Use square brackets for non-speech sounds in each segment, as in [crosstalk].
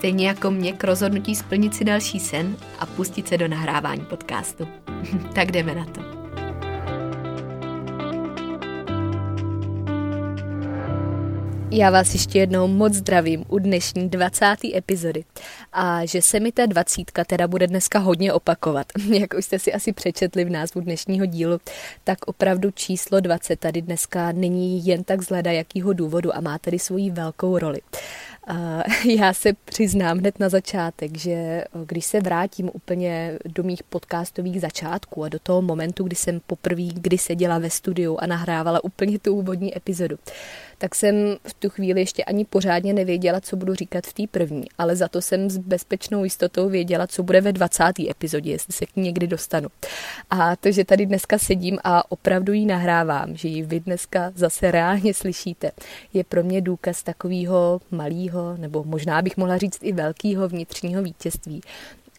Stejně jako mě k rozhodnutí splnit si další sen a pustit se do nahrávání podcastu. [laughs] tak jdeme na to. Já vás ještě jednou moc zdravím u dnešní 20. epizody a že se mi ta dvacítka teda bude dneska hodně opakovat. [laughs] Jak už jste si asi přečetli v názvu dnešního dílu, tak opravdu číslo 20 tady dneska není jen tak z jakýho důvodu a má tady svoji velkou roli. [laughs] Já se přiznám hned na začátek, že když se vrátím úplně do mých podcastových začátků a do toho momentu, kdy jsem poprvé kdy seděla ve studiu a nahrávala úplně tu úvodní epizodu, tak jsem v tu chvíli ještě ani pořádně nevěděla, co budu říkat v té první, ale za to jsem s bezpečnou jistotou věděla, co bude ve 20. epizodě, jestli se k ní někdy dostanu. A to, že tady dneska sedím a opravdu ji nahrávám, že ji vy dneska zase reálně slyšíte, je pro mě důkaz takového malého, nebo možná bych mohla říct i velkého vnitřního vítězství,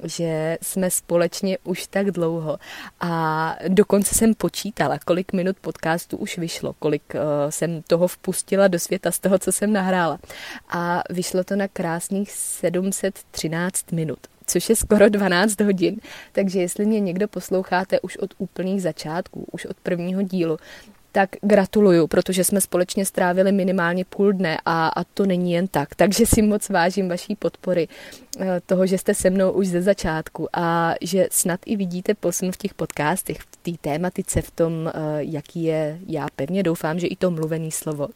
že jsme společně už tak dlouho a dokonce jsem počítala, kolik minut podcastu už vyšlo, kolik uh, jsem toho vpustila do světa z toho, co jsem nahrála. A vyšlo to na krásných 713 minut což je skoro 12 hodin. Takže jestli mě někdo posloucháte už od úplných začátků, už od prvního dílu, tak gratuluju, protože jsme společně strávili minimálně půl dne a, a to není jen tak. Takže si moc vážím vaší podpory, eh, toho, že jste se mnou už ze začátku a že snad i vidíte posun v těch podcastech, v té tématice, v tom, eh, jaký je, já pevně doufám, že i to mluvený slovo.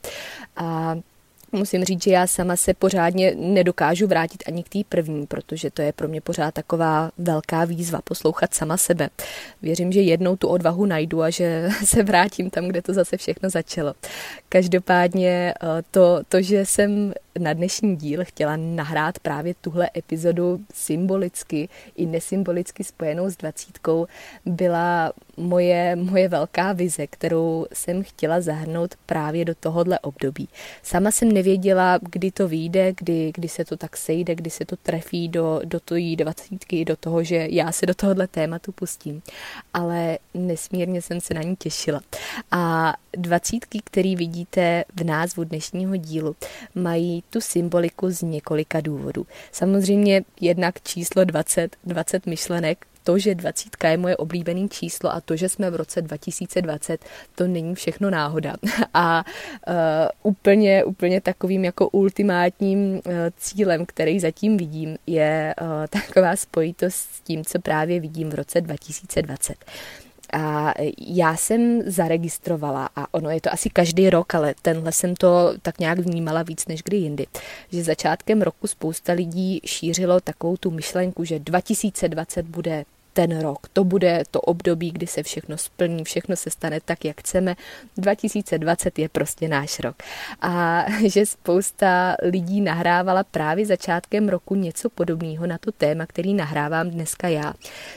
A musím říct, že já sama se pořádně nedokážu vrátit ani k té první, protože to je pro mě pořád taková velká výzva poslouchat sama sebe. Věřím, že jednou tu odvahu najdu a že [laughs] se vrátím tam, kde to zase všechno začalo. Každopádně eh, to, to že jsem na dnešní díl chtěla nahrát právě tuhle epizodu symbolicky i nesymbolicky spojenou s dvacítkou, byla moje, moje velká vize, kterou jsem chtěla zahrnout právě do tohohle období. Sama jsem nevěděla, kdy to vyjde, kdy, kdy se to tak sejde, kdy se to trefí do, do tý dvacítky, do toho, že já se do tohohle tématu pustím. Ale nesmírně jsem se na ní těšila. A dvacítky, který vidíte v názvu dnešního dílu, mají tu symboliku z několika důvodů. Samozřejmě jednak číslo 20, 20 myšlenek, to, že 20 je moje oblíbený číslo a to, že jsme v roce 2020, to není všechno náhoda. [laughs] A uh, úplně, úplně takovým jako ultimátním uh, cílem, který zatím vidím, je uh, taková spojitost s tím, co právě vidím v roce 2020. A já jsem zaregistrovala, a ono je to asi každý rok, ale tenhle jsem to tak nějak vnímala víc než kdy jindy, že začátkem roku spousta lidí šířilo takovou tu myšlenku, že 2020 bude ten rok. To bude to období, kdy se všechno splní, všechno se stane tak, jak chceme. 2020 je prostě náš rok. A [laughs] že spousta lidí nahrávala právě začátkem roku něco podobného na to téma, který nahrávám dneska já.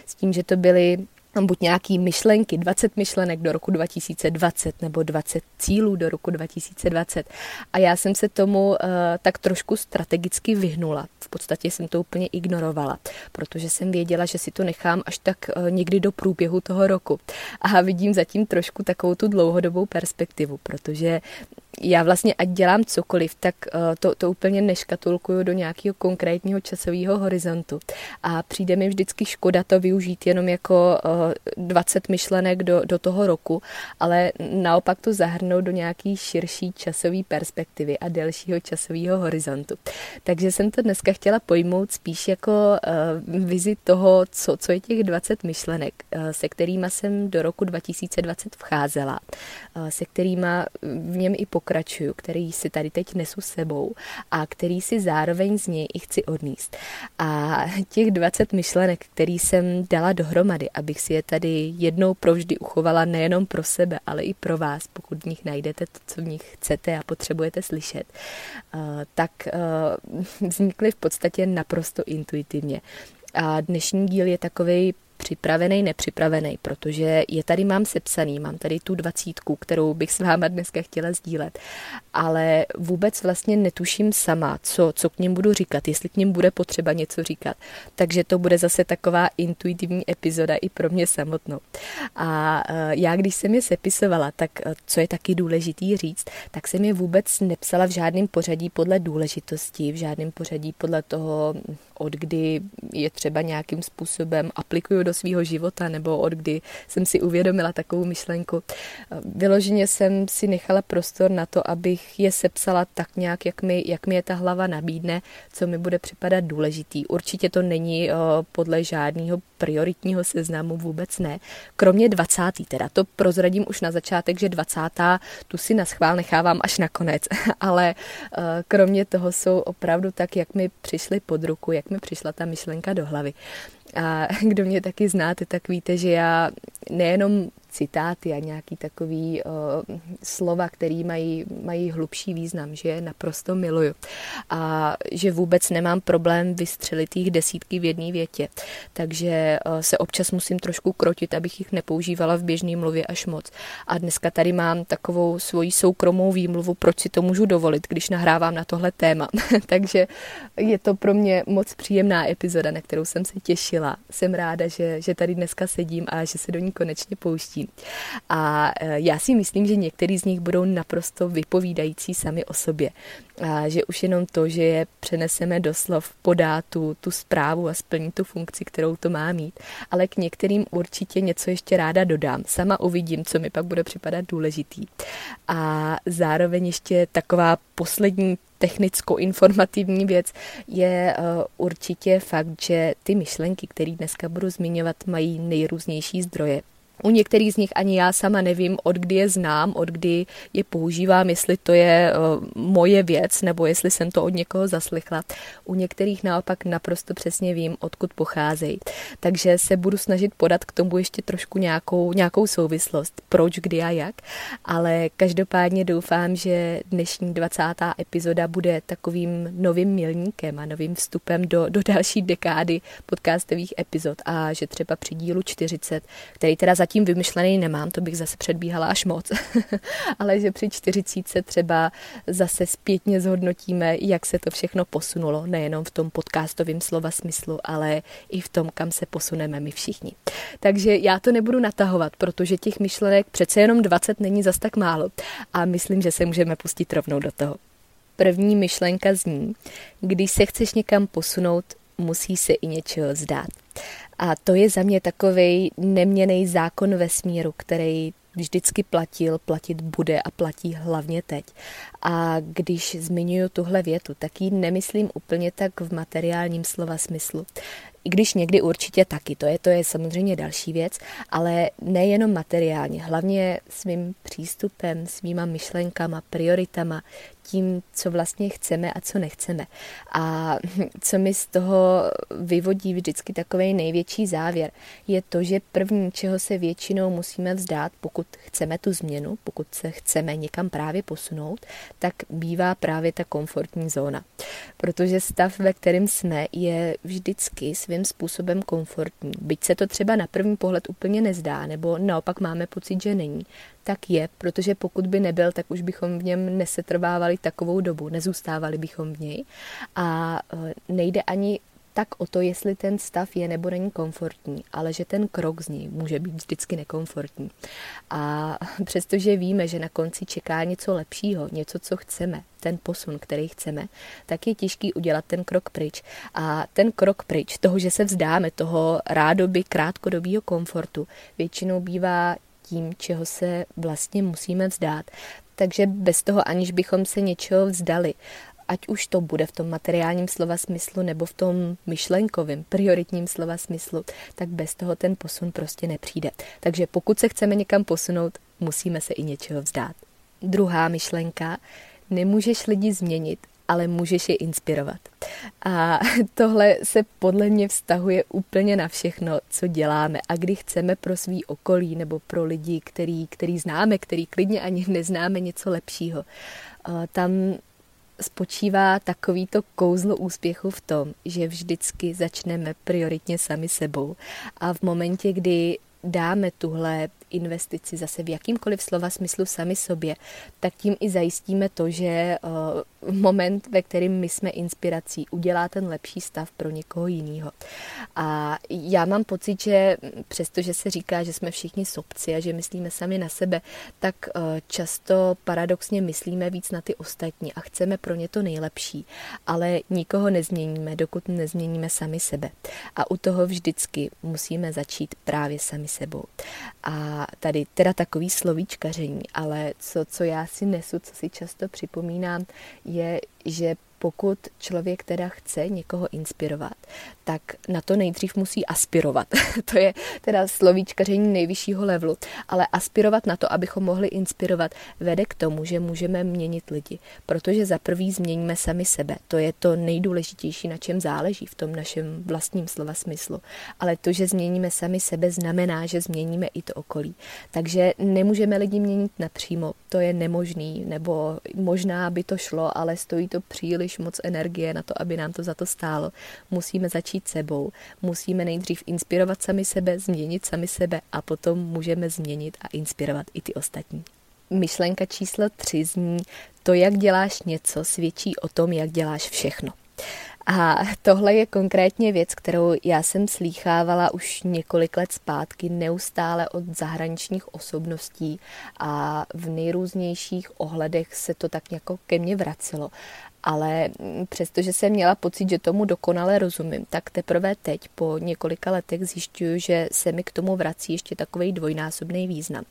S tím, že to byly buď nějaký myšlenky, 20 myšlenek do roku 2020 nebo 20 cílů do roku 2020. A já jsem se tomu uh, tak trošku strategicky vyhnula. V podstatě jsem to úplně ignorovala, protože jsem věděla, že si to nechám až tak uh, někdy do průběhu toho roku. A vidím zatím trošku takovou tu dlouhodobou perspektivu, protože já vlastně ať dělám cokoliv, tak uh, to, to úplně neškatulkuju do nějakého konkrétního časového horizontu. A přijde mi vždycky škoda to využít jenom jako uh, 20 myšlenek do, do toho roku, ale naopak to zahrnout do nějaký širší časové perspektivy a delšího časového horizontu. Takže jsem to dneska chtěla pojmout spíš jako uh, vizi toho, co, co je těch 20 myšlenek, uh, se kterými jsem do roku 2020 vcházela, uh, se kterými v něm i pokračuju, který si tady teď nesu sebou a který si zároveň z něj i chci odníst. A těch 20 myšlenek, který jsem dala dohromady, abych si je tady jednou provždy uchovala nejenom pro sebe, ale i pro vás, pokud v nich najdete to, co v nich chcete a potřebujete slyšet, tak vznikly v podstatě naprosto intuitivně. A dnešní díl je takový připravený, nepřipravený, protože je tady mám sepsaný, mám tady tu dvacítku, kterou bych s váma dneska chtěla sdílet, ale vůbec vlastně netuším sama, co, co k ním budu říkat, jestli k ním bude potřeba něco říkat. Takže to bude zase taková intuitivní epizoda i pro mě samotnou. A e, já, když jsem je sepisovala, tak e, co je taky důležitý říct, tak jsem je vůbec nepsala v žádném pořadí podle důležitosti, v žádném pořadí podle toho, od kdy je třeba nějakým způsobem aplikuju do svého života, nebo od kdy jsem si uvědomila takovou myšlenku. Vyloženě jsem si nechala prostor na to, abych je sepsala tak nějak, jak mi, jak mi je ta hlava nabídne, co mi bude připadat důležitý. Určitě to není podle žádného prioritního seznamu vůbec ne. Kromě 20. teda, to prozradím už na začátek, že 20. tu si na schvál nechávám až na konec, [laughs] ale kromě toho jsou opravdu tak, jak mi přišly pod ruku, jak mi přišla ta myšlenka do hlavy. A [laughs] kdo mě taky znáte, tak víte, že já nejenom citáty a nějaký takový uh, slova, který mají, mají hlubší význam, že je naprosto miluju. A že vůbec nemám problém vystřelit jich desítky v jedné větě. Takže uh, se občas musím trošku krotit, abych jich nepoužívala v běžné mluvě až moc. A dneska tady mám takovou svoji soukromou výmluvu, proč si to můžu dovolit, když nahrávám na tohle téma. [laughs] Takže je to pro mě moc příjemná epizoda, na kterou jsem se těšila. Jsem ráda, že, že tady dneska sedím a že se do ní konečně pouštím. A e, já si myslím, že některý z nich budou naprosto vypovídající sami o sobě. A že už jenom to, že je přeneseme do slov, podá tu, tu zprávu a splní tu funkci, kterou to má mít. Ale k některým určitě něco ještě ráda dodám. Sama uvidím, co mi pak bude připadat důležitý. A zároveň ještě taková poslední technicko-informativní věc je uh, určitě fakt, že ty myšlenky, které dneska budu zmiňovat, mají nejrůznější zdroje. U některých z nich ani já sama nevím, od kdy je znám, od kdy je používám, jestli to je uh, moje věc, nebo jestli jsem to od někoho zaslychla. U některých naopak naprosto přesně vím, odkud pocházejí. Takže se budu snažit podat k tomu ještě trošku nějakou, nějakou souvislost, proč, kdy a jak. Ale každopádně doufám, že dnešní 20. epizoda bude takovým novým milníkem a novým vstupem do, do další dekády podcastových epizod a že třeba při dílu 40, který teda za zatím vymyšlený nemám, to bych zase předbíhala až moc, [laughs] ale že při 40 třeba zase zpětně zhodnotíme, jak se to všechno posunulo, nejenom v tom podcastovém slova smyslu, ale i v tom, kam se posuneme my všichni. Takže já to nebudu natahovat, protože těch myšlenek přece jenom 20 není zas tak málo a myslím, že se můžeme pustit rovnou do toho. První myšlenka zní, když se chceš někam posunout, musí se i něčeho vzdát. A to je za mě takový neměný zákon vesmíru, který vždycky platil, platit bude a platí hlavně teď. A když zmiňuji tuhle větu, tak ji nemyslím úplně tak v materiálním slova smyslu. I když někdy určitě taky, to je, to je samozřejmě další věc, ale nejenom materiálně, hlavně svým přístupem, svýma myšlenkama, prioritama, tím, co vlastně chceme a co nechceme. A co mi z toho vyvodí vždycky takový největší závěr, je to, že první, čeho se většinou musíme vzdát, pokud chceme tu změnu, pokud se chceme někam právě posunout, tak bývá právě ta komfortní zóna. Protože stav, ve kterém jsme, je vždycky svým způsobem komfortní. Byť se to třeba na první pohled úplně nezdá, nebo naopak máme pocit, že není, tak je, protože pokud by nebyl, tak už bychom v něm nesetrvávali takovou dobu, nezůstávali bychom v něj. A e, nejde ani tak o to, jestli ten stav je nebo není komfortní, ale že ten krok z něj může být vždycky nekomfortní. A přestože víme, že na konci čeká něco lepšího, něco, co chceme, ten posun, který chceme, tak je těžký udělat ten krok pryč. A ten krok pryč, toho, že se vzdáme, toho rádoby krátkodobého komfortu, většinou bývá tím, čeho se vlastně musíme vzdát. Takže bez toho, aniž bychom se něčeho vzdali, ať už to bude v tom materiálním slova smyslu nebo v tom myšlenkovém, prioritním slova smyslu, tak bez toho ten posun prostě nepřijde. Takže pokud se chceme někam posunout, musíme se i něčeho vzdát. Druhá myšlenka, nemůžeš lidi změnit, ale můžeš je inspirovat. A [laughs] tohle se podle mě vztahuje úplně na všechno, co děláme. A kdy chceme pro svý okolí nebo pro lidi, který, který známe, který klidně ani neznáme něco lepšího, tam spočívá takovýto kouzlo úspěchu v tom, že vždycky začneme prioritně sami sebou. A v momentě, kdy dáme tuhle investici zase v jakýmkoliv slova smyslu sami sobě, tak tím i zajistíme to, že eh, moment, ve kterým my jsme inspirací, udělá ten lepší stav pro někoho jiného. A já mám pocit, že přestože se říká, že jsme všichni sobci a že myslíme sami na sebe, tak eh, často paradoxně myslíme víc na ty ostatní a chceme pro ně to nejlepší, ale nikoho nezměníme, dokud nezměníme sami sebe. A u toho vždycky musíme začít právě sami sebou. A tady teda takový slovíčkaření, ale co, co já si nesu, co si často připomínám, je, že pokud člověk teda chce někoho inspirovat, tak na to nejdřív musí aspirovat. [laughs] to je teda slovíčkaření nejvyššího levelu, ale aspirovat na to, abychom mohli inspirovat, vede k tomu, že můžeme měnit lidi, protože za prvý změníme sami sebe. To je to nejdůležitější, na čem záleží v tom našem vlastním slova smyslu. Ale to, že změníme sami sebe, znamená, že změníme i to okolí. Takže nemůžeme lidi měnit napřímo, to je nemožný, nebo možná by to šlo, ale stojí to příliš příliš moc energie na to, aby nám to za to stálo. Musíme začít sebou. Musíme nejdřív inspirovat sami sebe, změnit sami sebe a potom můžeme změnit a inspirovat i ty ostatní. Myšlenka číslo tři zní, to, jak děláš něco, svědčí o tom, jak děláš všechno. A tohle je konkrétně věc, kterou já jsem slýchávala už několik let zpátky neustále od zahraničních osobností a v nejrůznějších ohledech se to tak jako ke mně vracelo ale přestože jsem měla pocit, že tomu dokonale rozumím, tak teprve teď po několika letech zjišťuju, že se mi k tomu vrací ještě takový dvojnásobný význam.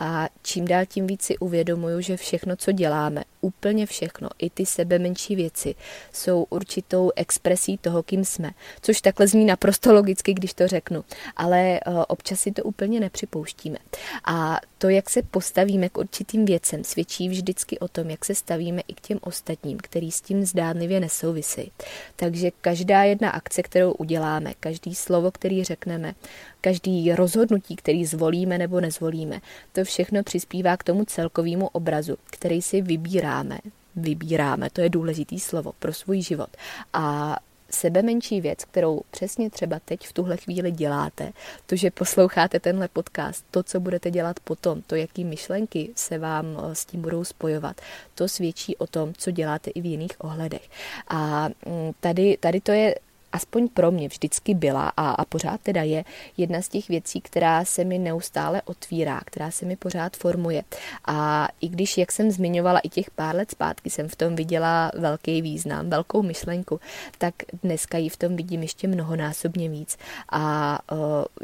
A čím dál tím víc si uvědomuju, že všechno, co děláme, úplně všechno, i ty sebe menší věci, jsou určitou expresí toho, kým jsme. Což takhle zní naprosto logicky, když to řeknu, ale eh, občas si to úplně nepřipouštíme. A to, jak se postavíme k určitým věcem, svědčí vždycky o tom, jak se stavíme i k těm ostatním, který s tím zdánlivě nesouvisí. Takže každá jedna akce, kterou uděláme, každý slovo, který řekneme, každý rozhodnutí, který zvolíme nebo nezvolíme, to všechno přispívá k tomu celkovému obrazu, který si vybíráme. Vybíráme, to je důležitý slovo pro svůj život. A sebe menší věc, kterou přesně třeba teď v tuhle chvíli děláte, to, že posloucháte tenhle podcast, to, co budete dělat potom, to, jaký myšlenky se vám eh, s tím budou spojovat, to svědčí o tom, co děláte i v jiných ohledech. A mm, tady, tady to je aspoň pro mě vždycky byla a, a pořád teda je jedna z těch věcí, která se mi neustále otvírá, která se mi pořád formuje. A i když, jak jsem zmiňovala, i těch pár let zpátky jsem v tom viděla velký význam, velkou myšlenku, tak dneska ji v tom vidím ještě mnohonásobně víc. A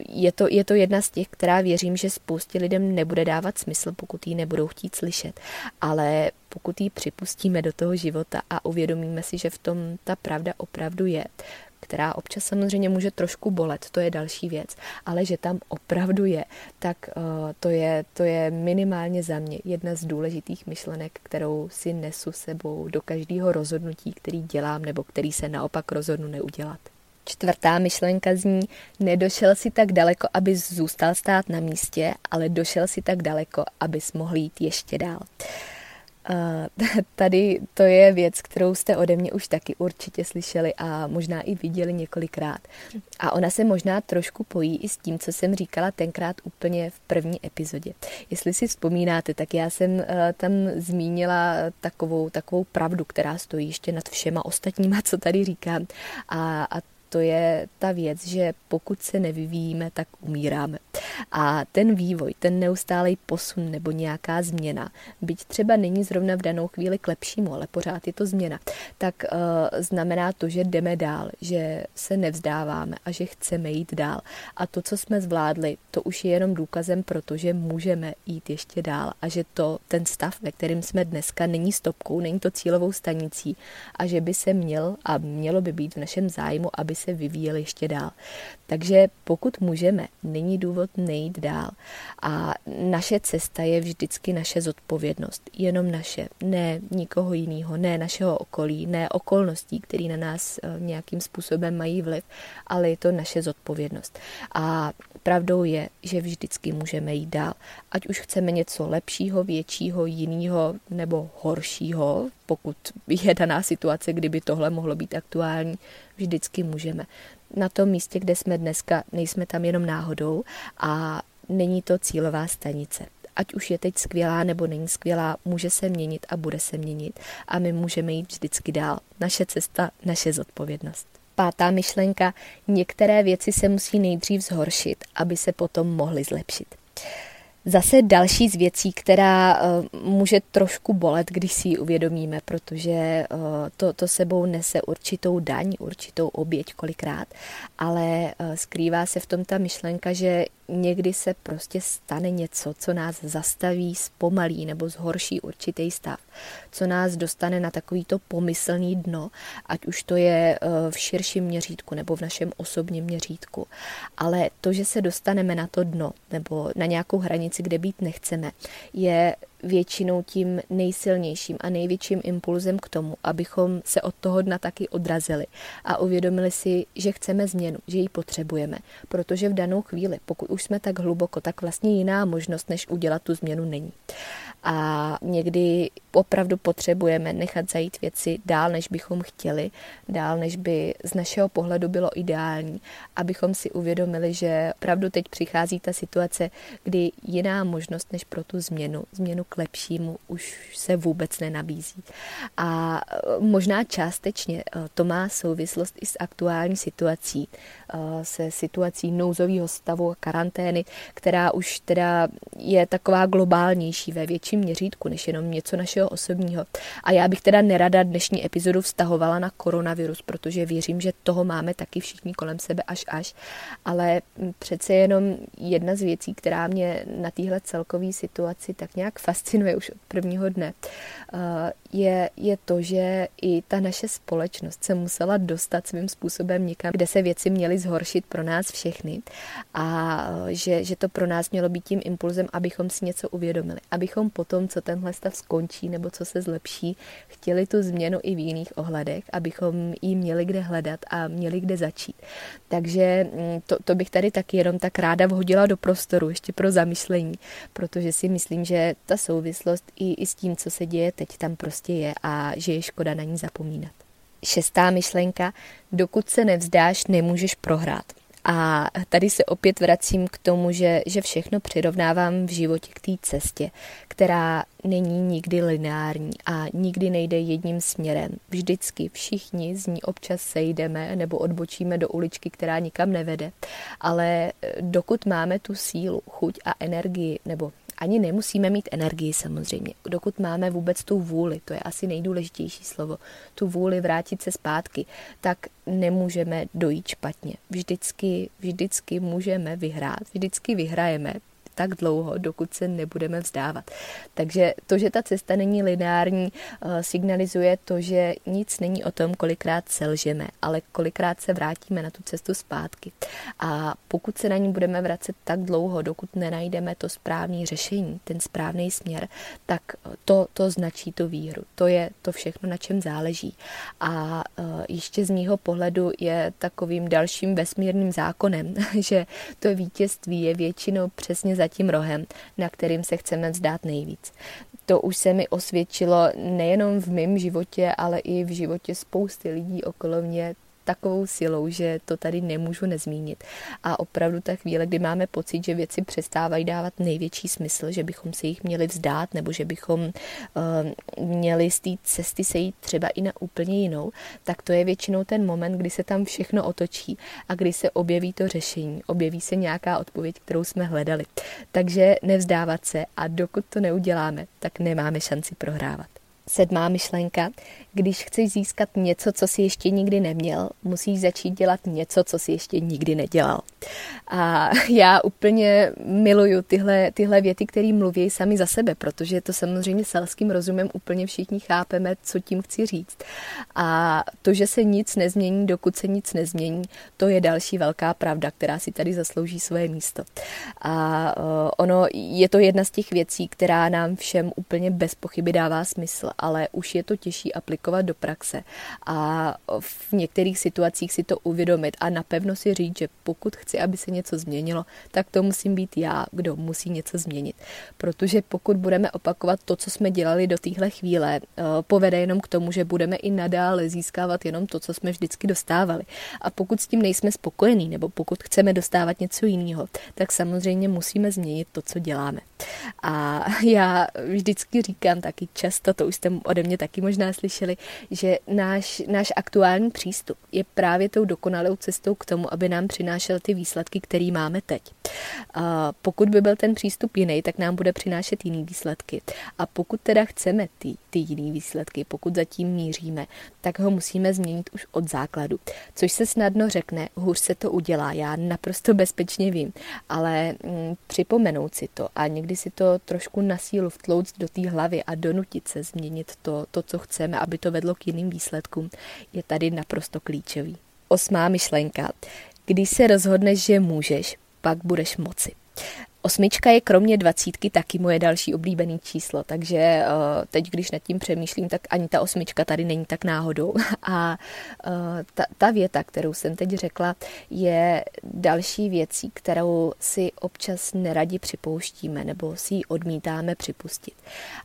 je, to, je to jedna z těch, která věřím, že spoustě lidem nebude dávat smysl, pokud ji nebudou chtít slyšet. Ale pokud ji připustíme do toho života a uvědomíme si, že v tom ta pravda opravdu je, která občas samozřejmě může trošku bolet, to je další věc, ale že tam opravdu je, tak uh, to je, to je minimálně za mě jedna z důležitých myšlenek, kterou si nesu sebou do každého rozhodnutí, který dělám nebo který se naopak rozhodnu neudělat. Čtvrtá myšlenka zní, nedošel si tak daleko, abys zůstal stát na místě, ale došel si tak daleko, abys mohl jít ještě dál. Uh, [laughs] tady to je věc, kterou jste ode mě už taky určitě slyšeli a možná i viděli několikrát. A ona se možná trošku pojí i s tím, co jsem říkala tenkrát úplně v první epizodě. Jestli si vzpomínáte, tak já jsem eh, tam zmínila takovou, takovou pravdu, která stojí ještě nad všema ostatníma, co tady říkám. A, a to je ta věc, že pokud se nevyvíjíme, tak umíráme. A ten vývoj, ten neustálý posun nebo nějaká změna, byť třeba není zrovna v danou chvíli k lepšímu, ale pořád je to změna, tak uh, znamená to, že jdeme dál, že se nevzdáváme a že chceme jít dál. A to, co jsme zvládli, to už je jenom důkazem, protože můžeme jít ještě dál a že to, ten stav, ve kterém jsme dneska, není stopkou, není to cílovou stanicí a že by se měl a mělo by být v našem zájmu, aby se vyvíjel ještě dál. Takže pokud můžeme, není důvod nejít dál. A naše cesta je vždycky naše zodpovědnost. Jenom naše, ne nikoho jiného, ne našeho okolí, ne okolností, které na nás eh, nějakým způsobem mají vliv, ale je to naše zodpovědnost. A pravdou je, že vždycky můžeme jít dál. Ať už chceme něco lepšího, většího, jiného nebo horšího, pokud je daná situace, kdyby tohle mohlo být aktuální, vždycky můžeme na tom místě, kde jsme dneska, nejsme tam jenom náhodou a není to cílová stanice. Ať už je teď skvělá nebo není skvělá, může se měnit a bude se měnit a my můžeme jít vždycky dál. Naše cesta, naše zodpovědnost. Pátá myšlenka, některé věci se musí nejdřív zhoršit, aby se potom mohly zlepšit. Zase další z věcí, která uh, může trošku bolet, když si ji uvědomíme, protože uh, to, to sebou nese určitou daň, určitou oběť kolikrát, ale uh, skrývá se v tom ta myšlenka, že někdy se prostě stane něco, co nás zastaví, zpomalí nebo zhorší určitý stav, co nás dostane na takovýto pomyslný dno, ať už to je v širším měřítku nebo v našem osobním měřítku. Ale to, že se dostaneme na to dno nebo na nějakou hranici, kde být nechceme, je většinou tím nejsilnějším a největším impulzem k tomu, abychom se od toho dna taky odrazili a uvědomili si, že chceme změnu, že ji potřebujeme, protože v danou chvíli, pokud už jsme tak hluboko, tak vlastně jiná možnost, než udělat tu změnu není. A někdy opravdu potřebujeme nechat zajít věci dál, než bychom chtěli, dál, než by z našeho pohledu bylo ideální, abychom si uvědomili, že opravdu teď přichází ta situace, kdy jiná možnost než pro tu změnu, změnu k lepšímu už se vůbec nenabízí. A e, možná částečně e, to má souvislost i s aktuální situací, e, se situací nouzového stavu a karantény, která už teda je taková globálnější ve větším měřítku, než jenom něco našeho osobního. A já bych teda nerada dnešní epizodu vztahovala na koronavirus, protože věřím, že toho máme taky všichni kolem sebe až až, ale přece jenom jedna z věcí, která mě na téhle celkové situaci tak nějak fascinuje už od prvního dne, je, je to, že i ta naše společnost se musela dostat svým způsobem někam, kde se věci měly zhoršit pro nás všechny a eh, že, že to pro nás mělo být tím impulzem, abychom si něco uvědomili, abychom potom, co tenhle stav skončí nebo co se zlepší, chtěli tu změnu i v jiných ohledech, abychom ji měli kde hledat a měli kde začít. Takže mm, to, to bych tady taky jenom tak ráda vhodila do prostoru ještě pro zamyšlení, protože si myslím, že ta souvislost i, i s tím, co se děje teď, tam prostě je a že je škoda na ní zapomínat. Šestá myšlenka, dokud se nevzdáš, nemůžeš prohrát. A tady se opět vracím k tomu, že, že všechno přirovnávám v životě k té cestě, která není nikdy lineární a nikdy nejde jedním směrem. Vždycky všichni z ní občas sejdeme nebo odbočíme do uličky, která nikam nevede. Ale dokud máme tu sílu, chuť a energii, nebo ani nemusíme mít energii samozřejmě, dokud máme vůbec tu vůli, to je asi nejdůležitější slovo, tu vůli vrátit se zpátky, tak nemůžeme dojít špatně. Vždycky, vždycky můžeme vyhrát, vždycky vyhrajeme, tak dlouho, dokud se nebudeme vzdávat. Takže to, že ta cesta není lineární, eh, signalizuje to, že nic není o tom, kolikrát selžeme, ale kolikrát se vrátíme na tu cestu zpátky. A pokud se na ní budeme vracet tak dlouho, dokud nenajdeme to správné řešení, ten správný směr, tak to, to značí tu výhru. To je to všechno, na čem záleží. A eh, ještě z mýho pohledu je takovým dalším vesmírným zákonem, [laughs] že to vítězství je většinou přesně za tím rohem, na kterým se chceme vzdát nejvíc. To už se mi osvědčilo nejenom v mém životě, ale i v životě spousty lidí okolo mě takovou silou, že to tady nemůžu nezmínit. A opravdu ta chvíle, kdy máme pocit, že věci přestávají dávat největší smysl, že bychom se jich měli vzdát, nebo že bychom uh, měli z té cesty sejít třeba i na úplně jinou, tak to je většinou ten moment, kdy se tam všechno otočí a kdy se objeví to řešení, objeví se nějaká odpověď, kterou jsme hledali. Takže nevzdávat se a dokud to neuděláme, tak nemáme šanci prohrávat. Sedmá myšlenka. Když chceš získat něco, co si ještě nikdy neměl, musíš začít dělat něco, co si ještě nikdy nedělal. A já úplně miluju tyhle, tyhle věty, které mluví sami za sebe, protože to samozřejmě selským rozumem úplně všichni chápeme, co tím chci říct. A to, že se nic nezmění, dokud se nic nezmění, to je další velká pravda, která si tady zaslouží svoje místo. A ono je to jedna z těch věcí, která nám všem úplně bez pochyby dává smysl ale už je to těžší aplikovat do praxe a v některých situacích si to uvědomit a napevno si říct, že pokud chci, aby se něco změnilo, tak to musím být já, kdo musí něco změnit. Protože pokud budeme opakovat to, co jsme dělali do téhle chvíle, eh, povede jenom k tomu, že budeme i nadále získávat jenom to, co jsme vždycky dostávali. A pokud s tím nejsme spokojení, nebo pokud chceme dostávat něco jiného, tak samozřejmě musíme změnit to, co děláme. A [laughs] já vždycky říkám taky často, to už jste ode mě taky možná slyšeli, že náš, náš aktuální přístup je právě tou dokonalou cestou k tomu, aby nám přinášel ty výsledky, které máme teď. A pokud by byl ten přístup jiný, tak nám bude přinášet jiný výsledky. A pokud teda chceme ty, ty jiný výsledky, pokud zatím míříme, tak ho musíme změnit už od základu. Což se snadno řekne, hůř se to udělá, já naprosto bezpečně vím, ale mm, připomenout si to a někdy si to trošku na sílu vtlouct do té hlavy a donutit se změnit to, to, co chceme, aby to vedlo k jiným výsledkům, je tady naprosto klíčový. Osmá myšlenka. Když se rozhodneš, že můžeš, pak budeš moci. Osmička je kromě dvacítky taky moje další oblíbené číslo, takže eh, teď, když nad tím přemýšlím, tak ani ta osmička tady není tak náhodou. [laughs] A eh, ta, ta věta, kterou jsem teď řekla, je další věcí, kterou si občas neradi připouštíme nebo si ji odmítáme připustit.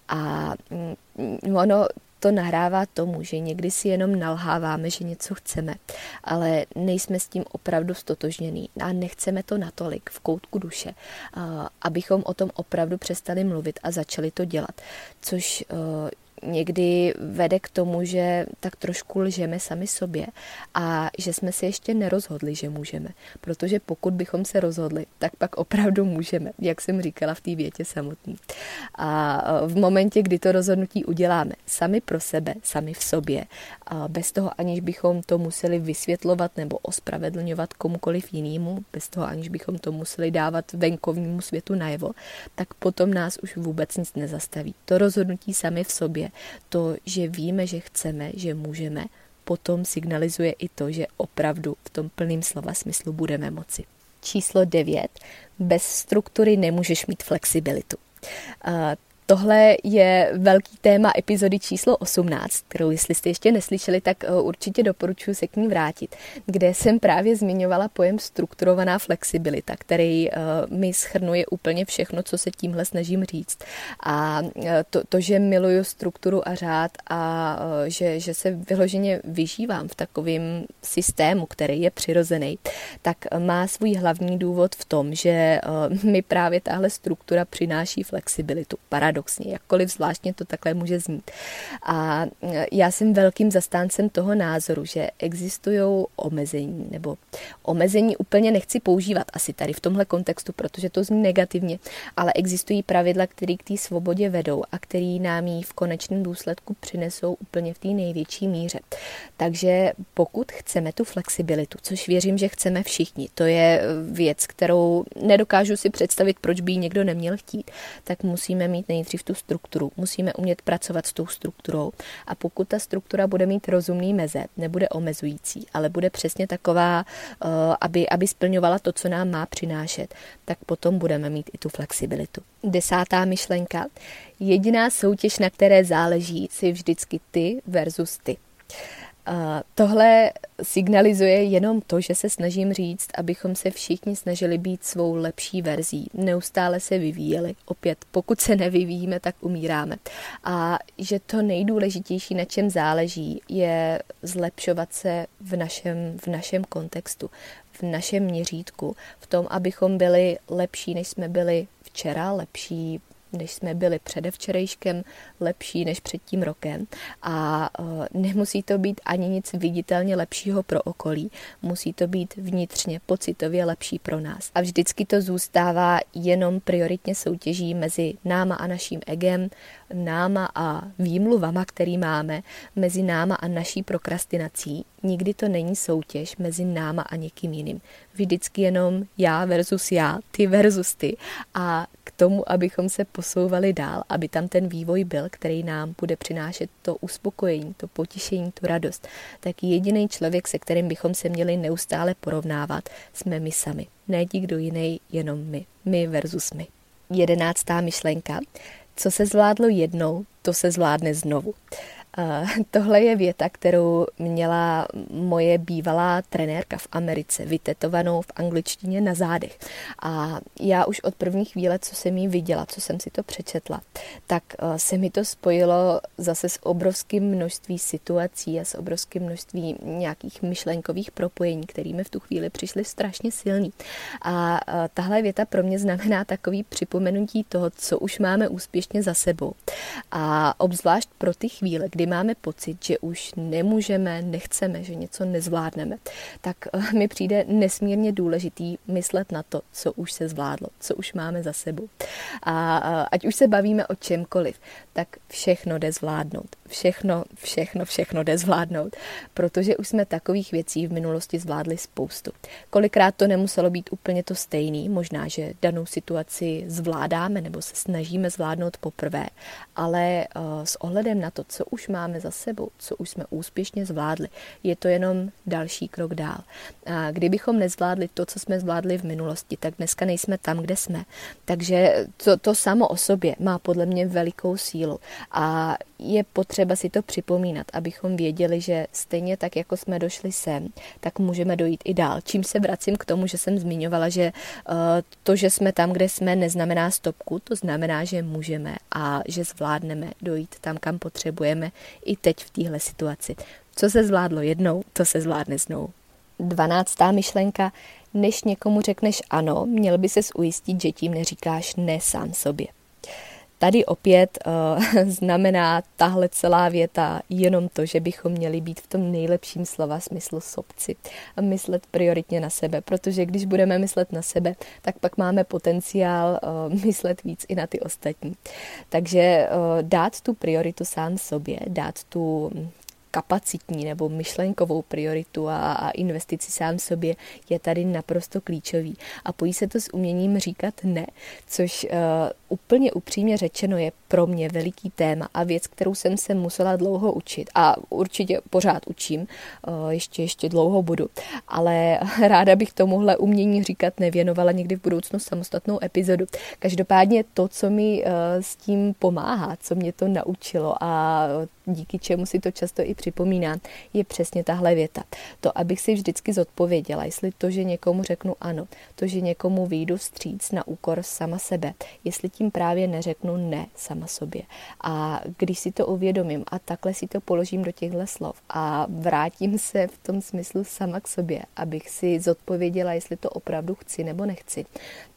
A mm, ono to nahrává tomu, že někdy si jenom nalháváme, že něco chceme, ale nejsme s tím opravdu stotožněný a nechceme to natolik v koutku duše, abychom o tom opravdu přestali mluvit a začali to dělat, což někdy vede k tomu, že tak trošku lžeme sami sobě a že jsme se ještě nerozhodli, že můžeme. Protože pokud bychom se rozhodli, tak pak opravdu můžeme, jak jsem říkala v té větě samotný. A v momentě, kdy to rozhodnutí uděláme sami pro sebe, sami v sobě, bez toho aniž bychom to museli vysvětlovat nebo ospravedlňovat komukoliv jinému, bez toho aniž bychom to museli dávat venkovnímu světu najevo, tak potom nás už vůbec nic nezastaví. To rozhodnutí sami v sobě to, že víme, že chceme, že můžeme, potom signalizuje i to, že opravdu v tom plným slova smyslu budeme moci. Číslo 9. Bez struktury nemůžeš mít flexibilitu. Tohle je velký téma epizody číslo 18, kterou jestli jste ještě neslyšeli, tak eh, určitě doporučuji se k ní vrátit, kde jsem právě zmiňovala pojem strukturovaná flexibilita, který eh, mi schrnuje úplně všechno, co se tímhle snažím říct. A eh, to, to že miluju strukturu a řád a že, že se vyloženě vyžívám v takovém systému, který je přirozený, tak má svůj hlavní důvod v tom, že mi právě tahle struktura přináší flexibilitu. Paradox paradoxně, jakkoliv zvláštně to takhle může znít. A e, já jsem velkým zastáncem toho názoru, že existují omezení, nebo omezení úplně nechci používat asi tady v tomhle kontextu, protože to zní negativně, ale existují pravidla, které k té svobodě vedou a které nám ji v konečném důsledku přinesou úplně v té největší míře. Takže pokud chceme tu flexibilitu, což věřím, že chceme všichni, to je věc, kterou nedokážu si představit, proč by ji někdo neměl chtít, tak musíme mít nejdřív nejdřív tu strukturu. Musíme umět pracovat s tou strukturou a pokud ta struktura bude mít rozumný meze, nebude omezující, ale bude přesně taková, eh, aby, aby splňovala to, co nám má přinášet, tak potom budeme mít i tu flexibilitu. Desátá myšlenka. Jediná soutěž, na které záleží, si vždycky ty versus ty. Tohle signalizuje jenom to, že se snažím říct, abychom se všichni snažili být svou lepší verzí. Neustále se vyvíjeli. Opět, pokud se nevyvíjíme, tak umíráme. A že to nejdůležitější, na čem záleží, je zlepšovat se v našem, v našem kontextu, v našem měřítku, v tom, abychom byli lepší, než jsme byli včera, lepší než jsme byli předevčerejškem, lepší než před tím rokem. A uh, nemusí to být ani nic viditelně lepšího pro okolí, musí to být vnitřně, pocitově lepší pro nás. A vždycky to zůstává jenom prioritně soutěží mezi náma a naším egem, náma a výmluvama, který máme, mezi náma a naší prokrastinací. Nikdy to není soutěž mezi náma a někým jiným. Vždycky jenom já versus já, ty versus ty. A k tomu, abychom se posouvali dál, aby tam ten vývoj byl, který nám bude přinášet to uspokojení, to potěšení, tu radost, tak jediný člověk, se kterým bychom se měli neustále porovnávat, jsme my sami. Ne nikdo jiný, jenom my. My versus my. Jedenáctá myšlenka. Co se zvládlo jednou, to se zvládne znovu. Tohle je věta, kterou měla moje bývalá trenérka v Americe, vytetovanou v angličtině na zádech. A já už od první chvíle, co jsem jí viděla, co jsem si to přečetla, tak eh, se mi to spojilo zase s obrovským množství situací a s obrovským množství nějakých myšlenkových propojení, kterými v tu chvíli přišly strašně silný. A eh, tahle věta pro mě znamená takový připomenutí toho, co už máme úspěšně za sebou. A obzvlášť pro ty chvíle, kdy máme pocit, že už nemůžeme, nechceme, že něco nezvládneme, tak eh, mi přijde nesmírně důležitý myslet na to, co už se zvládlo, co už máme za sebou. A ať už se bavíme o čemkoliv, tak všechno jde zvládnout. Všechno, všechno, všechno jde zvládnout, protože už jsme takových věcí v minulosti zvládli spoustu. Kolikrát to nemuselo být úplně to stejný, možná, že danou situaci zvládáme nebo se snažíme zvládnout poprvé, ale uh, s ohledem na to, co už máme za sebou, co už jsme úspěšně zvládli, je to jenom další krok dál. A kdybychom nezvládli to, co jsme zvládli v minulosti, tak dneska nejsme tam, kde jsme. Takže to, to samo o sobě má podle mě velikou sílu a je potřeba si to připomínat, abychom věděli, že stejně tak, jako jsme došli sem, tak můžeme dojít i dál. Čím se vracím k tomu, že jsem zmiňovala, že uh, to, že jsme tam, kde jsme, neznamená stopku, to znamená, že můžeme a že zvládneme dojít tam, kam potřebujeme i teď v téhle situaci. Co se zvládlo jednou, to se zvládne znovu. Dvanáctá myšlenka. Než někomu řekneš ano, měl by ses ujistit, že tím neříkáš ne sám sobě. Tady opět uh, [laughs] znamená tahle celá věta jenom to, že bychom měli být v tom nejlepším slova smyslu sobci a myslet prioritně na sebe, protože když budeme myslet na sebe, tak pak máme potenciál uh, [laughs] myslet víc i na ty ostatní. Takže uh, dát tu prioritu sám sobě, dát tu kapacitní nebo myšlenkovou prioritu a, a investici sám sobě je tady naprosto klíčový. A pojí se to s uměním říkat ne, což uh, úplně upřímně řečeno je pro mě veliký téma a věc, kterou jsem se musela dlouho učit a určitě pořád učím, uh, ještě, ještě dlouho budu, ale [laughs] ráda bych tomuhle umění říkat nevěnovala někdy v budoucnu samostatnou epizodu. Každopádně to, co mi uh, s tím pomáhá, co mě to naučilo a díky čemu si to často i připomínám, je přesně tahle věta. To, abych si vždycky zodpověděla, jestli to, že někomu řeknu ano, to, že někomu výjdu vstříc na úkor sama sebe, jestli tím právě neřeknu ne sama sobě. A když si to uvědomím a takhle si to položím do těchto slov a vrátím se v tom smyslu sama k sobě, abych si zodpověděla, jestli to opravdu chci nebo nechci,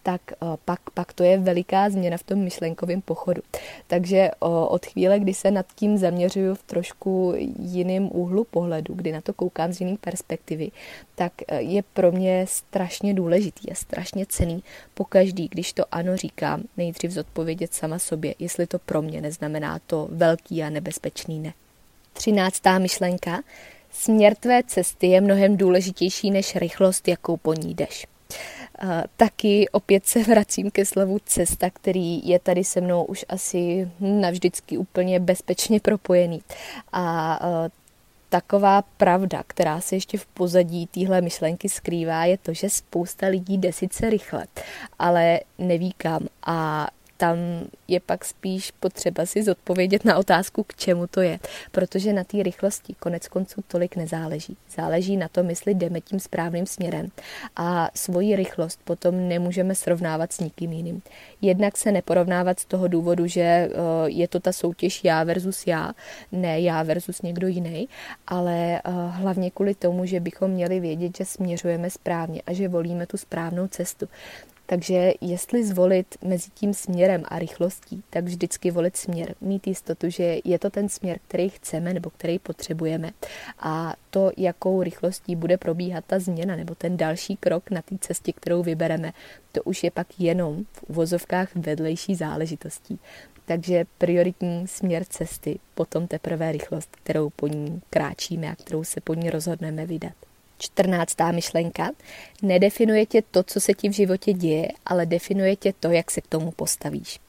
tak eh, pak, pak to je veliká změna v tom myšlenkovém pochodu. Takže od chvíle, kdy se nad tím zaměřuju v trošku jiném úhlu pohledu, kdy na to koukám z jiné perspektivy, tak eh, je pro mě strašně důležitý a strašně cený pokaždý, když to ano říkám, nejdřív zodpovědět sama sobě, jestli to pro mě neznamená to velký a nebezpečný ne. Třináctá myšlenka. Směr tvé cesty je mnohem důležitější než rychlost, jakou po ní jdeš. Taky opět se vracím ke slovu cesta, který je tady se mnou už asi navždycky úplně bezpečně propojený. A taková pravda, která se ještě v pozadí téhle myšlenky skrývá, je to, že spousta lidí jde sice rychle, ale neví kam. A tam je pak spíš potřeba si zodpovědět na otázku, k čemu to je. Protože na té rychlosti konec konců tolik nezáleží. Záleží na tom, jestli jdeme tím správným směrem. A svoji rychlost potom nemůžeme srovnávat s nikým jiným. Jednak se neporovnávat z toho důvodu, že eh, je to ta soutěž já versus já, ne já versus někdo jiný, ale eh, hlavně kvůli tomu, že bychom měli vědět, že směřujeme správně a že volíme tu správnou cestu. Takže jestli zvolit mezi tím směrem a rychlostí, tak vždycky volit směr. Mít jistotu, že je to ten směr, který chceme nebo který potřebujeme. A to, jakou rychlostí bude probíhat ta změna nebo ten další krok na té cestě, kterou vybereme, to už je pak jenom v uvozovkách vedlejší záležitostí. Takže prioritní směr cesty, potom teprve rychlost, kterou po ní kráčíme a kterou se po ní rozhodneme vydat. Čtrnáctá myšlenka. Nedefinuje tě to, co se ti v životě děje, ale definuje tě to, jak se k tomu postavíš.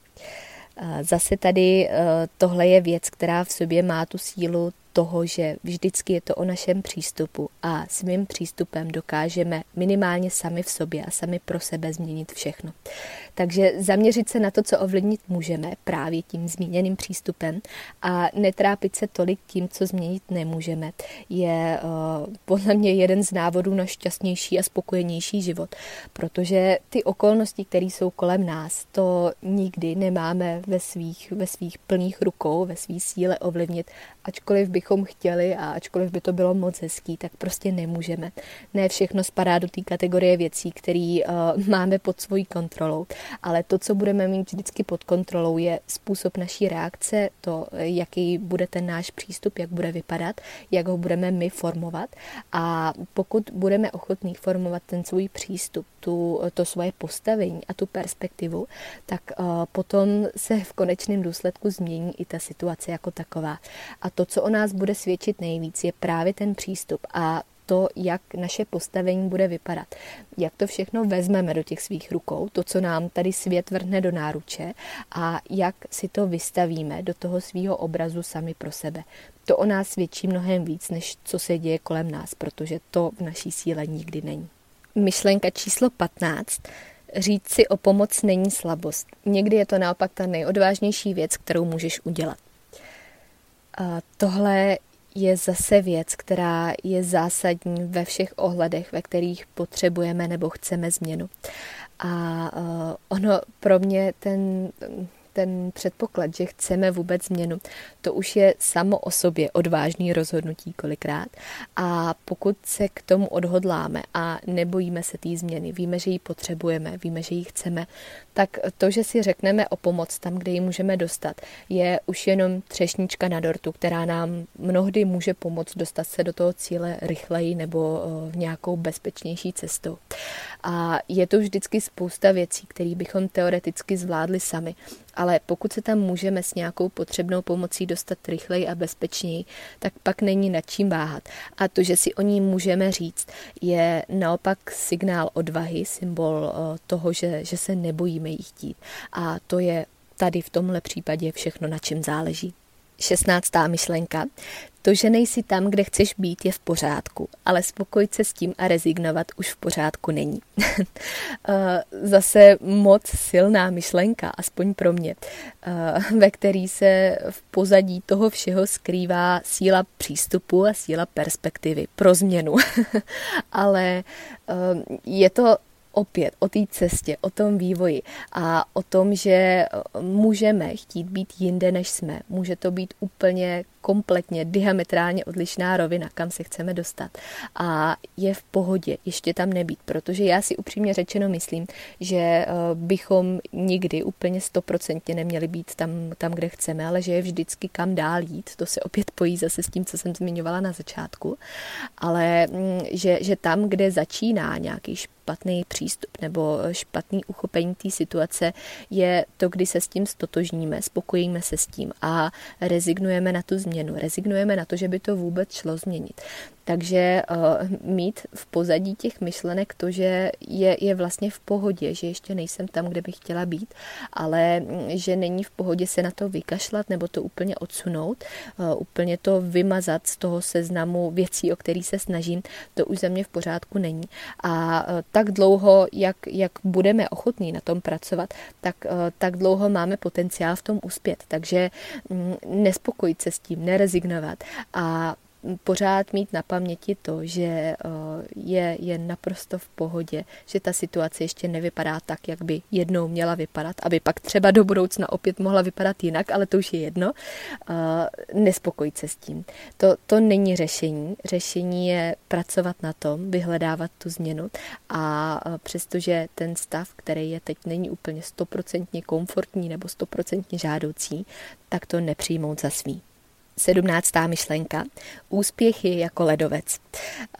Zase tady eh, tohle je věc, která v sobě má tu sílu toho, že vždycky je to o našem přístupu a svým přístupem dokážeme minimálně sami v sobě a sami pro sebe změnit všechno. Takže zaměřit se na to, co ovlivnit můžeme právě tím zmíněným přístupem a netrápit se tolik tím, co změnit nemůžeme, je uh, podle mě jeden z návodů na šťastnější a spokojenější život, protože ty okolnosti, které jsou kolem nás, to nikdy nemáme ve svých, ve svých plných rukou, ve své síle ovlivnit, ačkoliv bychom chtěli a ačkoliv by to bylo moc hezký, tak prostě nemůžeme. Ne všechno spadá do té kategorie věcí, které uh, máme pod svojí kontrolou ale to, co budeme mít vždycky pod kontrolou, je způsob naší reakce, to, jaký bude ten náš přístup, jak bude vypadat, jak ho budeme my formovat. A pokud budeme ochotní formovat ten svůj přístup, tu, to svoje postavení a tu perspektivu, tak uh, potom se v konečném důsledku změní i ta situace jako taková. A to, co o nás bude svědčit nejvíc, je právě ten přístup. A to, jak naše postavení bude vypadat. Jak to všechno vezmeme do těch svých rukou, to, co nám tady svět vrhne do náruče a jak si to vystavíme do toho svého obrazu sami pro sebe. To o nás svědčí mnohem víc, než co se děje kolem nás, protože to v naší síle nikdy není. Myšlenka číslo 15. Říct si o pomoc není slabost. Někdy je to naopak ta nejodvážnější věc, kterou můžeš udělat. Tohle je zase věc, která je zásadní ve všech ohledech, ve kterých potřebujeme nebo chceme změnu. A uh, ono pro mě ten ten předpoklad, že chceme vůbec změnu, to už je samo o sobě odvážný rozhodnutí kolikrát. A pokud se k tomu odhodláme a nebojíme se té změny, víme, že ji potřebujeme, víme, že ji chceme, tak to, že si řekneme o pomoc tam, kde ji můžeme dostat, je už jenom třešnička na dortu, která nám mnohdy může pomoct dostat se do toho cíle rychleji nebo v nějakou bezpečnější cestou. A je to vždycky spousta věcí, které bychom teoreticky zvládli sami, ale pokud se tam můžeme s nějakou potřebnou pomocí dostat rychleji a bezpečněji, tak pak není nad čím váhat. A to, že si o ní můžeme říct, je naopak signál odvahy, symbol eh, toho, že, že se nebojíme jí chtít. A to je tady v tomhle případě všechno, na čem záleží. 16. myšlenka. To, že nejsi tam, kde chceš být, je v pořádku, ale spokojit se s tím a rezignovat už v pořádku není. [laughs] Eh, zase moc silná myšlenka, aspoň pro mě, eh, ve který se v pozadí toho všeho skrývá síla přístupu a síla perspektivy pro změnu. [laughs] ale eh, je to opět o té cestě, o tom vývoji a o tom, že můžeme chtít být jinde, než jsme. Může to být úplně kompletně diametrálně odlišná rovina, kam se chceme dostat. A je v pohodě ještě tam nebýt, protože já si upřímně řečeno myslím, že eh, bychom nikdy úplně stoprocentně neměli být tam, tam, kde chceme, ale že je vždycky kam dál jít. To se opět pojí zase s tím, co jsem zmiňovala na začátku. Ale mm, že, že tam, kde začíná nějaký špatný přístup nebo špatný uchopení té situace, je to, kdy se s tím stotožníme, spokojíme se s tím a rezignujeme na tu změnu změnu, rezignujeme na to, že by to vůbec šlo změnit. Takže uh, mít v pozadí těch myšlenek to, že je, je vlastně v pohodě, že ještě nejsem tam, kde bych chtěla být, ale mm, že není v pohodě se na to vykašlat nebo to úplně odsunout, uh, úplně to vymazat z toho seznamu věcí, o který se snažím, to už za mě v pořádku není. A uh, tak dlouho, jak, jak budeme ochotní na tom pracovat, tak, tak dlouho máme potenciál v tom uspět. Takže um, nespokojit se s tím, nerezignovat a pořád mít na paměti to, že eh, je, je naprosto v pohodě, že ta situace ještě nevypadá tak, jak by jednou měla vypadat, aby pak třeba do budoucna opět mohla vypadat jinak, ale to už je jedno. Eh, nespokojit se s tím. To, to není řešení. Řešení je pracovat na tom, vyhledávat tu změnu a eh, přestože ten stav, který je teď, není úplně stoprocentně komfortní nebo stoprocentně žádoucí, tak to nepřijmout za svý sedmnáctá myšlenka. Úspěch je jako ledovec.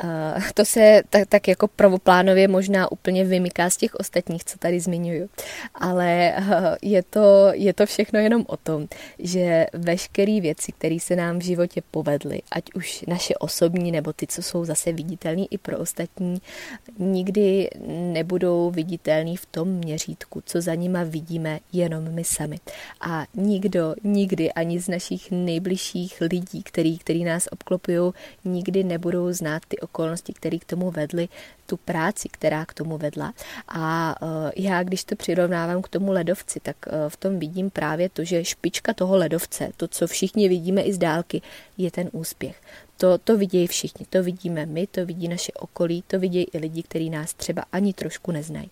Uh, to se tak, tak jako pravoplánově možná úplně vymyká z těch ostatních, co tady zmiňuju. Ale uh, je, to, je to všechno jenom o tom, že veškeré věci, které se nám v životě povedly, ať už naše osobní nebo ty, co jsou zase viditelné i pro ostatní, nikdy nebudou viditelné v tom měřítku, co za nima vidíme jenom my sami. A nikdo nikdy ani z našich nejbližších dalších lidí, který, který nás obklopují, nikdy nebudou znát ty okolnosti, které k tomu vedly, tu práci, která k tomu vedla. A uh, já, když to přirovnávám k tomu ledovci, tak uh, v tom vidím právě to, že špička toho ledovce, to, co všichni vidíme i z dálky, je ten úspěch. To, to vidějí všichni, to vidíme my, to vidí naše okolí, to vidějí i lidi, kteří nás třeba ani trošku neznají.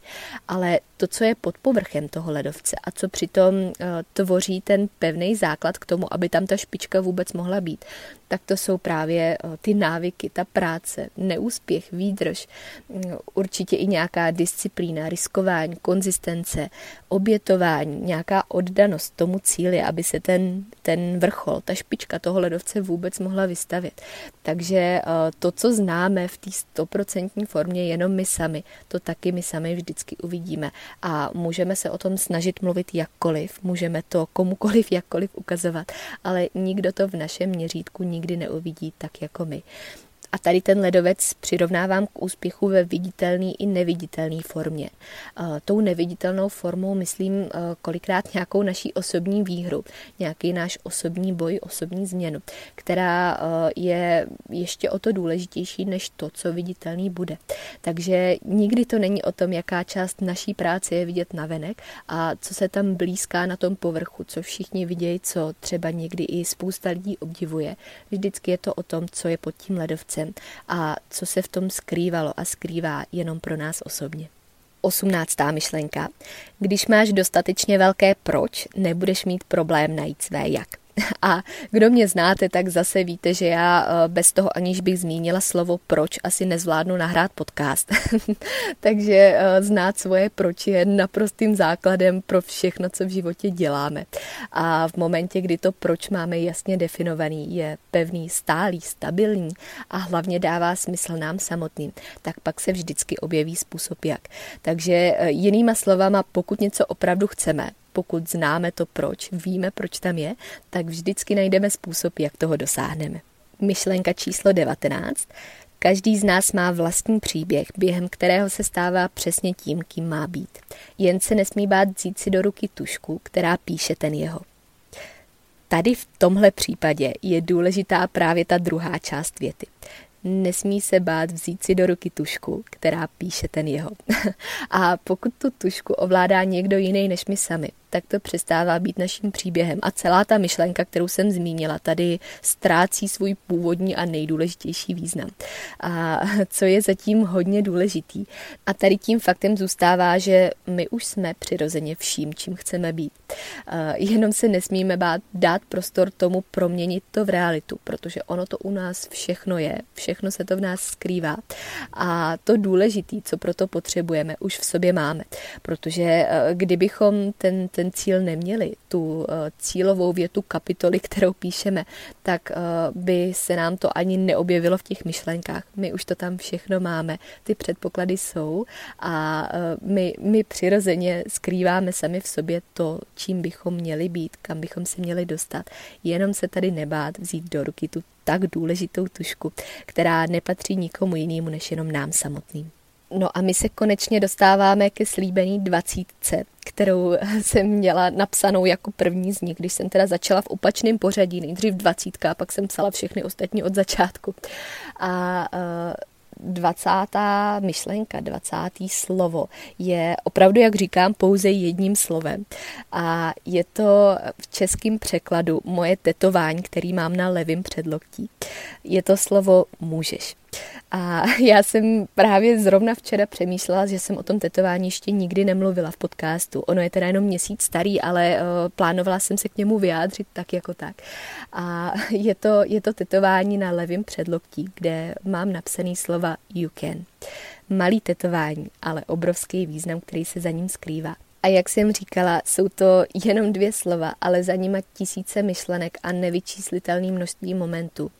Ale to, co je pod povrchem toho ledovce a co přitom uh, tvoří ten pevný základ k tomu, aby tam ta špička vůbec mohla být, tak to jsou právě uh, ty návyky, ta práce, neúspěch, výdrž, um, určitě i nějaká disciplína, riskování, konzistence, obětování, nějaká oddanost tomu cíli, aby se ten, ten vrchol, ta špička toho ledovce vůbec mohla vystavit. Takže uh, to, co známe v té stoprocentní formě jenom my sami, to taky my sami vždycky uvidíme a můžeme se o tom snažit mluvit jakkoliv, můžeme to komukoliv jakkoliv ukazovat, ale nikdo to v našem měřítku nikdy neuvidí tak jako my. A tady ten ledovec přirovnávám k úspěchu ve viditelné i neviditelné formě. Tou neviditelnou formou myslím kolikrát nějakou naší osobní výhru, nějaký náš osobní boj, osobní změnu, která je ještě o to důležitější než to, co viditelný bude. Takže nikdy to není o tom, jaká část naší práce je vidět na venek a co se tam blízká na tom povrchu, co všichni vidějí, co třeba někdy i spousta lidí obdivuje. Vždycky je to o tom, co je pod tím ledovcem věcem a co se v tom skrývalo a skrývá jenom pro nás osobně. Osmnáctá myšlenka. Když máš dostatečně velké proč, nebudeš mít problém najít své jak. [laughs] A kdo mě znáte, tak zase víte, že já eh, bez toho, aniž bych zmínila slovo proč, asi nezvládnu nahrát podcast. [laughs] Takže eh, znát svoje proč je naprostým základem pro všechno, co v životě děláme. A v momentě, kdy to proč máme jasně definovaný, je pevný, stálý, stabilní a hlavně dává smysl nám samotným, tak pak se vždycky objeví způsob jak. Takže eh, jinýma slovama, pokud něco opravdu chceme, pokud známe to proč, víme, proč tam je, tak vždycky najdeme způsob, jak toho dosáhneme. Myšlenka číslo 19. Každý z nás má vlastní příběh, během kterého se stává přesně tím, kým má být. Jen se nesmí bát vzít si do ruky tušku, která píše ten jeho. Tady v tomhle případě je důležitá právě ta druhá část věty nesmí se bát vzít si do ruky tušku, která píše ten jeho. [laughs] A pokud tu tušku ovládá někdo jiný než my sami, tak to přestává být naším příběhem. A celá ta myšlenka, kterou jsem zmínila, tady ztrácí svůj původní a nejdůležitější význam. A co je zatím hodně důležitý. A tady tím faktem zůstává, že my už jsme přirozeně vším, čím chceme být. Jenom se nesmíme bát dát prostor tomu proměnit to v realitu, protože ono to u nás všechno je, všechno se to v nás skrývá. A to důležité, co proto potřebujeme, už v sobě máme. Protože kdybychom ten ten cíl neměli, tu cílovou větu kapitoly, kterou píšeme, tak by se nám to ani neobjevilo v těch myšlenkách. My už to tam všechno máme, ty předpoklady jsou a my, my přirozeně skrýváme sami v sobě to, čím bychom měli být, kam bychom se měli dostat. Jenom se tady nebát vzít do ruky tu tak důležitou tušku, která nepatří nikomu jinému než jenom nám samotným. No a my se konečně dostáváme ke slíbený dvacítce, kterou jsem měla napsanou jako první z nich, když jsem teda začala v opačném pořadí, nejdřív dvacítka, pak jsem psala všechny ostatní od začátku. A uh, 20. myšlenka, 20. slovo je opravdu, jak říkám, pouze jedním slovem. A je to v českém překladu moje tetování, který mám na levém předloktí. Je to slovo můžeš. A já jsem právě zrovna včera přemýšlela, že jsem o tom tetování ještě nikdy nemluvila v podcastu. Ono je teda jenom měsíc starý, ale uh, plánovala jsem se k němu vyjádřit tak jako tak. A [laughs] je to, je to tetování na levém předloktí, kde mám napsaný slova you can. Malý tetování, ale obrovský význam, který se za ním skrývá. A jak jsem říkala, jsou to jenom dvě slova, ale za nimi tisíce myšlenek a nevyčíslitelné množství momentů,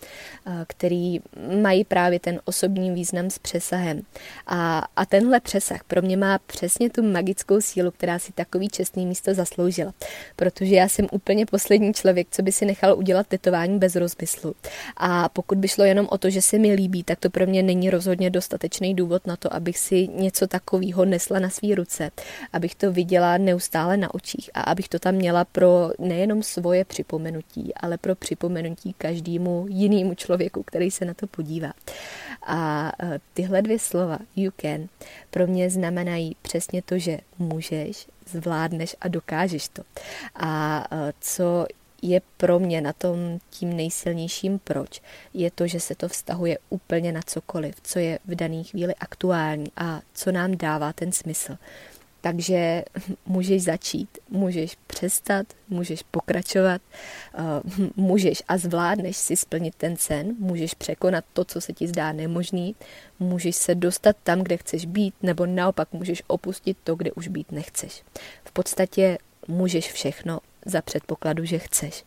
eh, který mají právě ten osobní význam s přesahem. A, a tenhle přesah pro mě má přesně tu magickou sílu, která si takový čestný místo zasloužila. Protože já jsem úplně poslední člověk, co by si nechal udělat tetování bez rozmyslu. A pokud by šlo jenom o to, že se mi líbí, tak to pro mě není rozhodně dostatečný důvod na to, abych si něco takového nesla na své ruce, abych to viděla viděla neustále na očích a abych to tam měla pro nejenom svoje připomenutí, ale pro připomenutí každému jinému člověku, který se na to podívá. A e, tyhle dvě slova, you can, pro mě znamenají přesně to, že můžeš, zvládneš a dokážeš to. A e, co je pro mě na tom tím nejsilnějším proč, je to, že se to vztahuje úplně na cokoliv, co je v dané chvíli aktuální a co nám dává ten smysl. Takže [laughs] můžeš začít, můžeš přestat, můžeš pokračovat, eh, [laughs] můžeš a zvládneš si splnit ten sen, můžeš překonat to, co se ti zdá nemožný, můžeš se dostat tam, kde chceš být, nebo naopak můžeš opustit to, kde už být nechceš. V podstatě můžeš všechno za předpokladu, že chceš.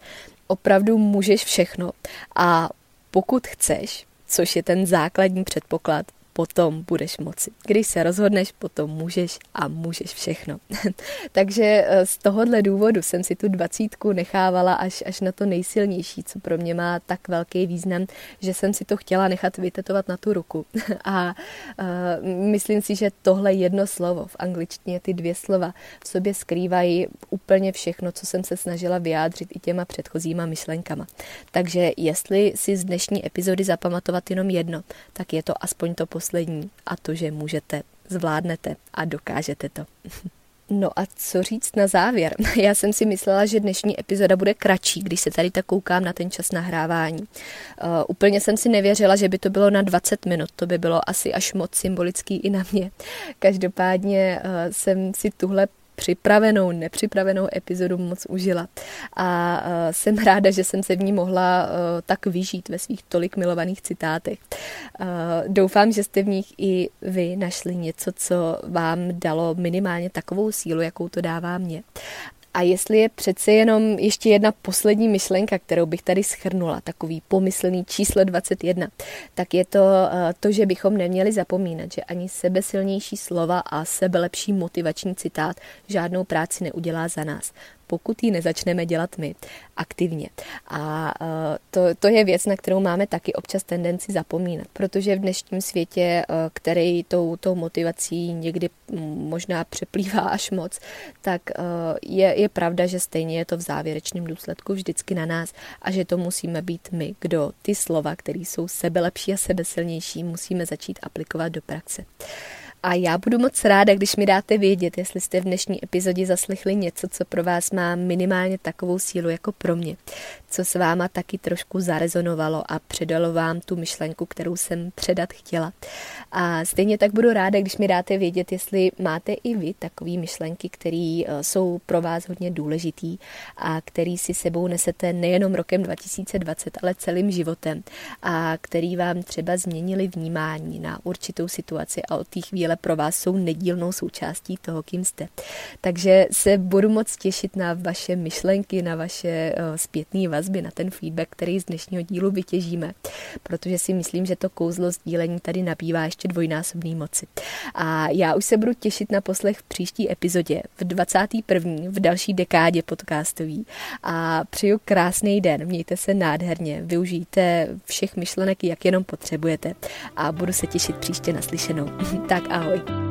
Opravdu můžeš všechno a pokud chceš, což je ten základní předpoklad, potom budeš moci. Když se rozhodneš, potom můžeš a můžeš všechno. [laughs] Takže eh, z tohohle důvodu jsem si tu dvacítku nechávala až, až na to nejsilnější, co pro mě má tak velký význam, že jsem si to chtěla nechat vytetovat na tu ruku. [laughs] a uh, myslím si, že tohle jedno slovo, v angličtině ty dvě slova, v sobě skrývají úplně všechno, co jsem se snažila vyjádřit i těma předchozíma myšlenkama. Takže jestli si z dnešní epizody zapamatovat jenom jedno, tak je to aspoň to poslední a to, že můžete, zvládnete a dokážete to. [laughs] No a co říct na závěr? [laughs] Já jsem si myslela, že dnešní epizoda bude kratší, když se tady tak koukám na ten čas nahrávání. Uh, úplně jsem si nevěřila, že by to bylo na 20 minut, to by bylo asi až moc symbolický i na mě. Každopádně uh, jsem si tuhle připravenou, nepřipravenou epizodu moc užila. A uh, jsem ráda, že jsem se v ní mohla uh, tak vyžít ve svých tolik milovaných citátech. Uh, doufám, že jste v nich i vy našli něco, co vám dalo minimálně takovou sílu, jakou to dává mě. A jestli je přece jenom ještě jedna poslední myšlenka, kterou bych tady schrnula, takový pomyslný číslo 21, tak je to eh, to, že bychom neměli zapomínat, že ani sebesilnější slova a sebelepší motivační citát žádnou práci neudělá za nás pokud ji nezačneme dělat my aktivně. A e, to, to je věc, na kterou máme taky občas tendenci zapomínat, protože v dnešním světě, e, který tou, tou motivací někdy možná přeplývá až moc, tak e, je, je pravda, že stejně je to v závěrečném důsledku vždycky na nás a že to musíme být my, kdo ty slova, které jsou sebelepší a sebesilnější, musíme začít aplikovat do praxe. A já budu moc ráda, když mi dáte vědět, jestli jste v dnešní epizodě zaslechli něco, co pro vás má minimálně takovou sílu jako pro mě. Co s váma taky trošku zarezonovalo a předalo vám tu myšlenku, kterou jsem předat chtěla. A stejně tak budu ráda, když mi dáte vědět, jestli máte i vy takové myšlenky, které eh, jsou pro vás hodně důležitý a který si sebou nesete nejenom rokem 2020, ale celým životem a který vám třeba změnili vnímání na určitou situaci a od té chvíle pro vás jsou nedílnou součástí toho, kým jste. Takže se budu moc těšit na vaše myšlenky, na vaše uh, zpětné vazby, na ten feedback, který z dnešního dílu vytěžíme, protože si myslím, že to kouzlo sdílení tady nabývá ještě dvojnásobný moci. A já už se budu těšit na poslech v příští epizodě, v 21. v další dekádě podcastový. A přeju krásný den, mějte se nádherně, využijte všech myšlenek, jak jenom potřebujete a budu se těšit příště naslyšenou. [laughs] tak ahoj.